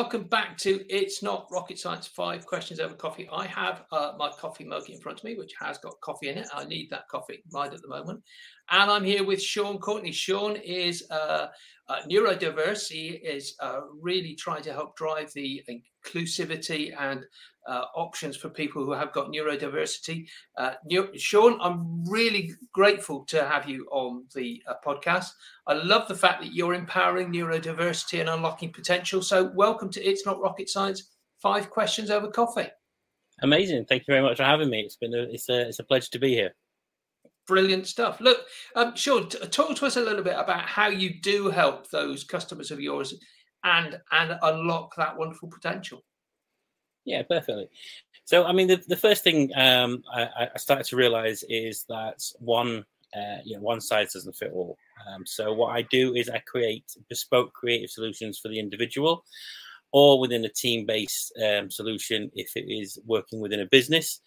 welcome back to It's Not Rocket Science Five Questions Over Coffee. I have uh, my coffee mug in front of me, which has got coffee in it. I need that coffee right at the moment. And I'm here with Sean Courtney. Sean is uh, uh, neurodiverse. He is uh, really trying to help drive the inclusivity and uh, options for people who have got neurodiversity. Uh, Sean, I'm really grateful to have you on the uh, podcast. I love the fact that you're empowering neurodiversity and unlocking potential. So, welcome to It's Not Rocket Science. Five questions over coffee. Amazing. Thank you very much for having me. It's been a, it's a, it's a pleasure to be here. Brilliant stuff. Look, um, Sean, t- talk to us a little bit about how you do help those customers of yours and and unlock that wonderful potential. Yeah, perfectly. So, I mean, the, the first thing um, I, I, started to realize is that one, uh, you know, one size doesn't fit all. Um, so, what I do is I create bespoke creative solutions for the individual, or within a team-based um, solution if it is working within a business.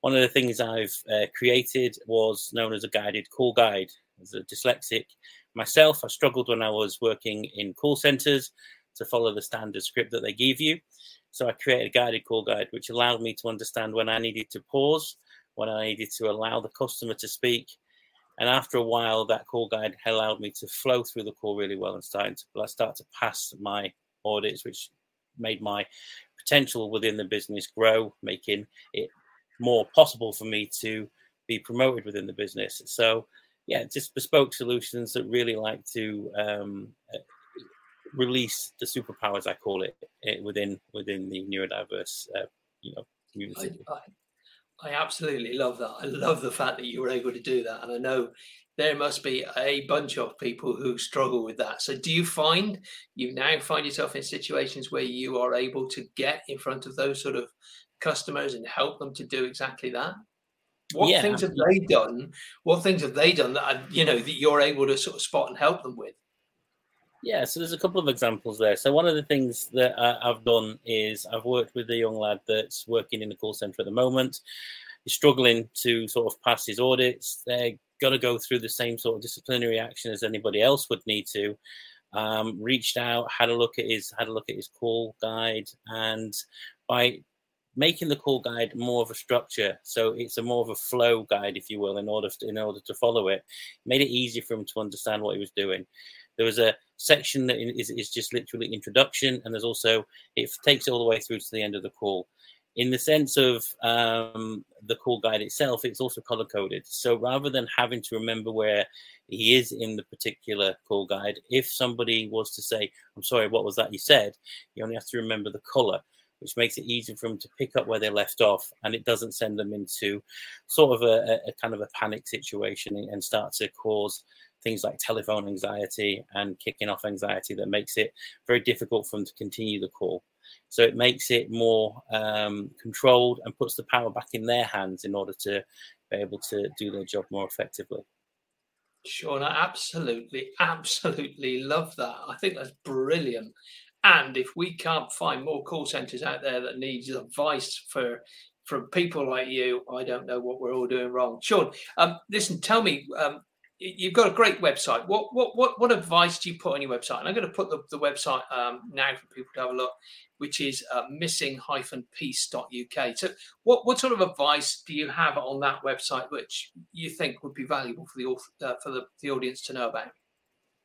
One of the things I've uh, created was known as a guided call guide. As a dyslexic myself, I struggled when I was working in call centers to follow the standard script that they give you. So I created a guided call guide, which allowed me to understand when I needed to pause, when I needed to allow the customer to speak. And after a while, that call guide allowed me to flow through the call really well and starting to start to pass my audits, which made my potential within the business grow, making it more possible for me to be promoted within the business. So, yeah, just bespoke solutions that really like to um, release the superpowers I call it eh, within within the neurodiverse uh, you know community. I, I, I, absolutely love that. I love the fact that you were able to do that, and I know there must be a bunch of people who struggle with that. So, do you find you now find yourself in situations where you are able to get in front of those sort of customers and help them to do exactly that? What yeah. things have they done? What things have they done that you know that you're able to sort of spot and help them with? Yeah, so there's a couple of examples there. So one of the things that I've done is I've worked with a young lad that's working in the call center at the moment. He's struggling to sort of pass his audits. They're going to go through the same sort of disciplinary action as anybody else would need to. Um, reached out, had a look at his had a look at his call guide, and by making the call guide more of a structure, so it's a more of a flow guide, if you will, in order to, in order to follow it, made it easier for him to understand what he was doing. There was a section that is, is just literally introduction, and there's also it takes it all the way through to the end of the call. In the sense of um, the call guide itself, it's also color coded. So rather than having to remember where he is in the particular call guide, if somebody was to say, "I'm sorry, what was that you said?" you only have to remember the color which makes it easier for them to pick up where they left off and it doesn't send them into sort of a, a, kind of a panic situation and start to cause things like telephone anxiety and kicking off anxiety that makes it very difficult for them to continue the call. So it makes it more um, controlled and puts the power back in their hands in order to be able to do their job more effectively. Sure, I absolutely, absolutely love that. I think that's brilliant. And if we can't find more call centres out there that needs advice for from people like you, I don't know what we're all doing wrong. Sean, um, listen, tell me, um, you've got a great website. What what what what advice do you put on your website? And I'm going to put the, the website um, now for people to have a look, which is uh, missing-piece.uk. So, what what sort of advice do you have on that website, which you think would be valuable for the uh, for the, the audience to know about?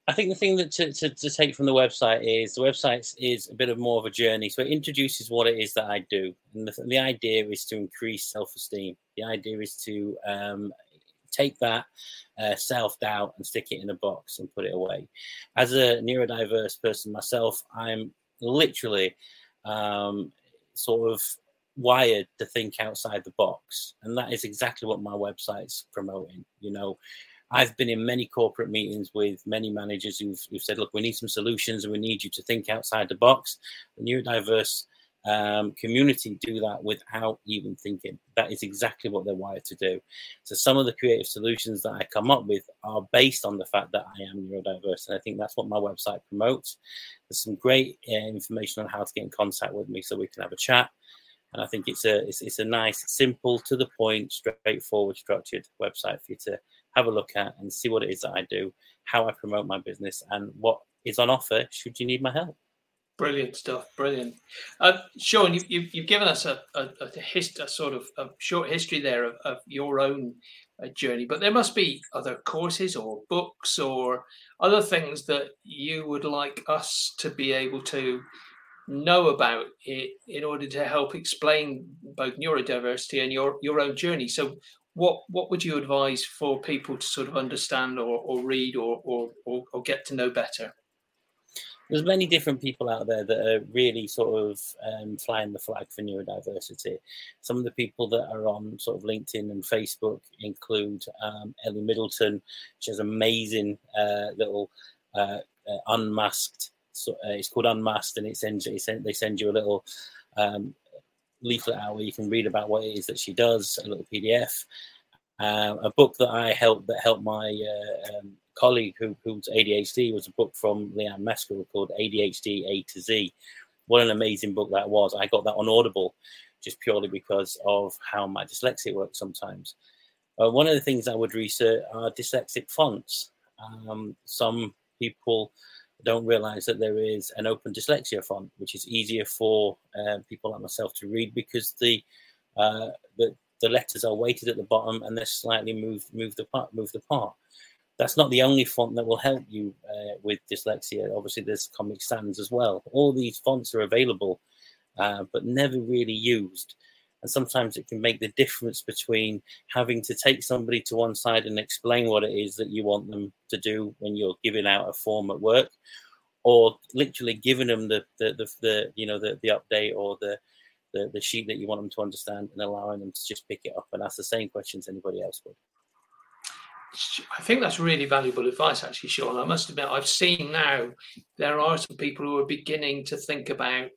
I think the thing that to, to, to, take from the website is the website is a bit of more of a journey. So it introduces what it is that I do. And the, the idea is to increase self esteem. The idea is to um, take that uh, self doubt and stick it in a box and put it away. As a neurodiverse person myself, I'm literally um, sort of wired to think outside the box, and that is exactly what my website's promoting. You know. I've been in many corporate meetings with many managers who've, who've, said, look, we need some solutions and we need you to think outside the box. The neurodiverse um, community do that without even thinking. That is exactly what they're wired to do. So some of the creative solutions that I come up with are based on the fact that I am neurodiverse, and I think that's what my website promotes. There's some great uh, information on how to get in contact with me, so we can have a chat. And I think it's a it's, it's a nice, simple, to the point, straightforward, structured website for you to have a look at and see what it is that I do, how I promote my business, and what is on offer should you need my help. Brilliant stuff. Brilliant. Uh, Sean, you, you, you've given us a, a, a, hist, a sort of a short history there of, of your own uh, journey, but there must be other courses or books or other things that you would like us to be able to know about it in order to help explain both neurodiversity and your, your own journey. So, what what would you advise for people to sort of understand or, or read or, or, or, or get to know better? there's many different people out there that are really sort of um, flying the flag for neurodiversity. Some of the people that are on sort of LinkedIn and Facebook include um, Ellie Middleton. She has amazing uh, little uh, uh, unmasked. So, uh, it's called Unmasked, and it sends, it they send you a little um, leaflet out where you can read about what it is that she does, a little PDF. Uh, a book that I helped that helped my uh, um, colleague who, who's ADHD was a book from Leanne Maskell called ADHD A to Z. What an amazing book that was. I got that on Audible just purely because of how my dyslexia works sometimes. Uh, one of the things I would research are dyslexic fonts. Um, some people don't realize that there is an open dyslexia font, which is easier for uh, people like myself to read because the, uh, the the letters are weighted at the bottom and they're slightly moved moved apart moved apart that's not the only font that will help you uh, with dyslexia. Obviously, there's Comic Sans as well. All these fonts are available, uh, but never really used. And sometimes it can make the difference between having to take somebody to one side and explain what it is that you want them to do when you're giving out a form at work, or literally giving them the the, the, the you know the, the update or the, the the sheet that you want them to understand and allowing them to just pick it up and ask the same questions anybody else would. I think that's really valuable advice, actually, Sean. I must admit, I've seen now there are some people who are beginning to think about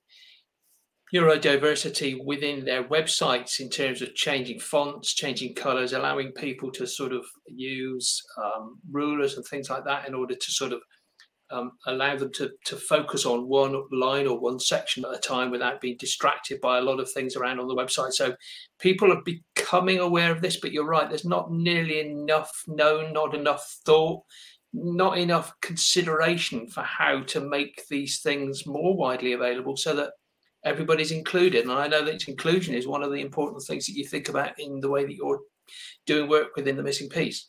neurodiversity within their websites in terms of changing fonts, changing colors, allowing people to sort of use um, rulers and things like that in order to sort of um, allow them to, to focus on one line or one section at a time without being distracted by a lot of things around on the website. So people are becoming aware of this, but you're right, there's not nearly enough known, not enough thought, not enough consideration for how to make these things more widely available so that everybody's included. And I know that inclusion is one of the important things that you think about in the way that you're doing work within the missing piece.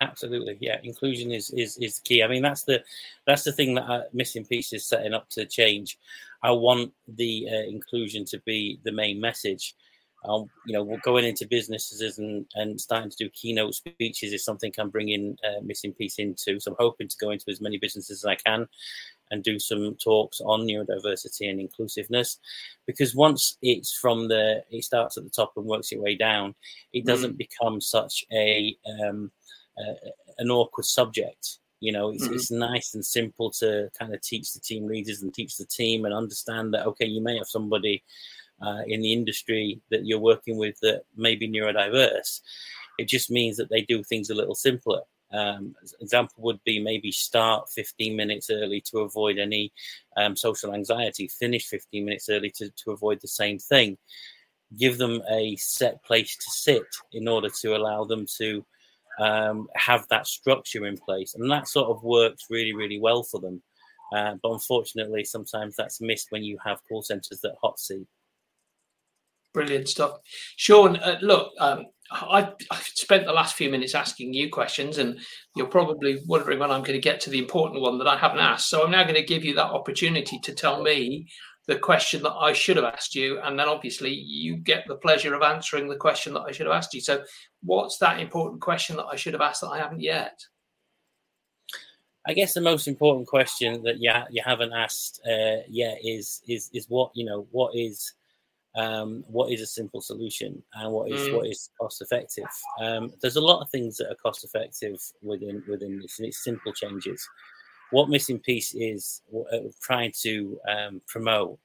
Absolutely, yeah. Inclusion is is is key. I mean, that's the that's the thing that uh, missing piece is setting up to change. I want the uh, inclusion to be the main message. Um, you know, going into businesses and, and starting to do keynote speeches is something I'm bringing uh, missing piece into. So I'm hoping to go into as many businesses as I can and do some talks on neurodiversity and inclusiveness because once it's from the it starts at the top and works its way down it doesn't mm. become such a um, uh, an awkward subject. You know, it's, mm-hmm. it's nice and simple to kind of teach the team leaders and teach the team and understand that, okay, you may have somebody uh, in the industry that you're working with that may be neurodiverse. It just means that they do things a little simpler. Um, example would be maybe start 15 minutes early to avoid any um, social anxiety, finish 15 minutes early to, to avoid the same thing. Give them a set place to sit in order to allow them to um, have that structure in place, and that sort of works really, really well for them. Uh, but unfortunately, sometimes that's missed when you have call centres that hot seat. Brilliant stuff, Sean. Uh, look, um, I've, I've, spent the last few minutes asking you questions, and you're probably wondering when I'm going to get to the important one that I haven't asked. So I'm now going to give you that opportunity to tell me the question that I should have asked you, and then obviously you get the pleasure of answering the question that I should have asked you. So, what's that important question that I should have asked that I haven't yet? I guess the most important question that you you haven't asked uh, yet is is is what you know what is um, what is a simple solution and what is mm. what is cost effective. Um, there's a lot of things that are cost effective within within this, and it's simple changes what missing piece is uh, trying to um, promote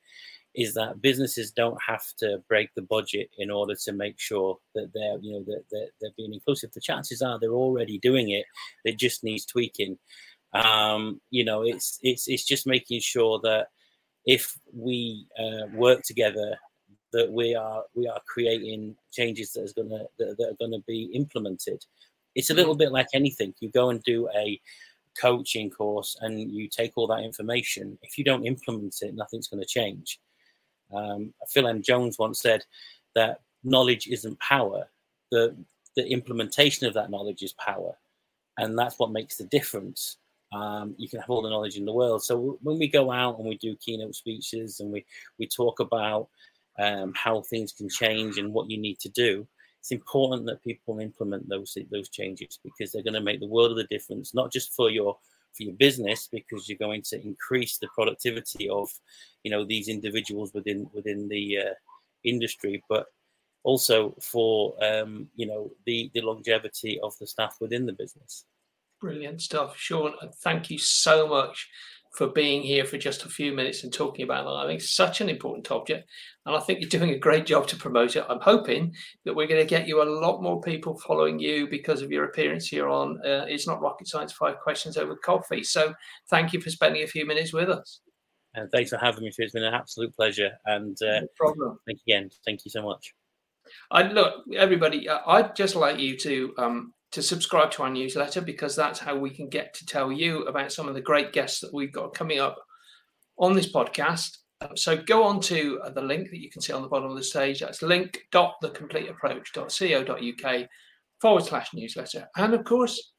is that businesses don't have to break the budget in order to make sure that they're you know that they're, they're, being inclusive the chances are they're already doing it it just needs tweaking um, you know it's it's it's just making sure that if we uh, work together that we are we are creating changes that is gonna that, that are gonna be implemented it's a little mm. bit like anything you go and do a coaching course and you take all that information, if you don't implement it, nothing's going to change. Um, Phil M. Jones once said that knowledge isn't power. The, the implementation of that knowledge is power. And that's what makes the difference. Um, you can have all the knowledge in the world. So when we go out and we do keynote speeches and we, we talk about um, how things can change and what you need to do, it's important that people implement those those changes because they're going to make the world of the difference, not just for your for your business because you're going to increase the productivity of you know these individuals within within the uh, industry, but also for um, you know the the longevity of the staff within the business. Brilliant stuff, Sean. Thank you so much for being here for just a few minutes and talking about that. I think it's such an important topic, and I think you're doing a great job to promote it. I'm hoping that we're going to get you a lot more people following you because of your appearance here on uh, It's Not Rocket Science Five Questions Over Coffee. So thank you for spending a few minutes with us. And thanks for having me. It's been an absolute pleasure. And uh, no problem. Thank you again. Thank you so much. I look, everybody. I'd just like you to um, to subscribe to our newsletter because that's how we can get to tell you about some of the great guests that we've got coming up on this podcast. Um, so go on to uh, the link that you can see on the bottom of the stage. That's link.thecompleteapproach.co.uk forward slash newsletter. And of course,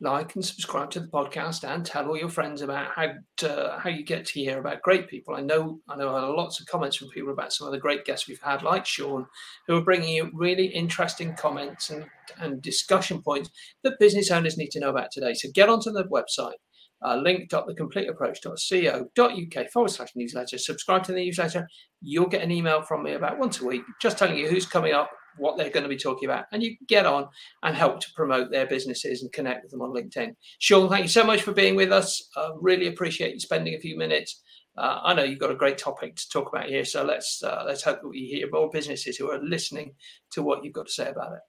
like and subscribe to the podcast and tell all your friends about how to, how you get to hear about great people. I know I know I had lots of comments from people about some of the great guests we've had, like Sean, who are bringing you really interesting comments and, and discussion points that business owners need to know about today. So get onto the website. Uh, link.thecompleteapproach.co.uk forward slash newsletter. Subscribe to the newsletter. You'll get an email from me about once a week, just telling you who's coming up what they're going to be talking about, and you get on and help to promote their businesses and connect with them on LinkedIn. Sean, thank you so much for being with us. Uh, really appreciate you spending a few minutes. Uh, I know you've got a great topic to talk about here, so let's uh, let's hope that we hear more businesses who are listening to what you've got to say about it.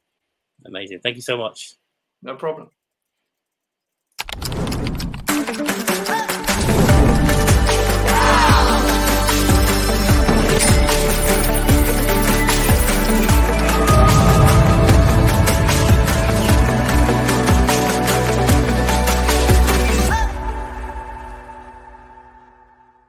Amazing. Thank you so much. No problem.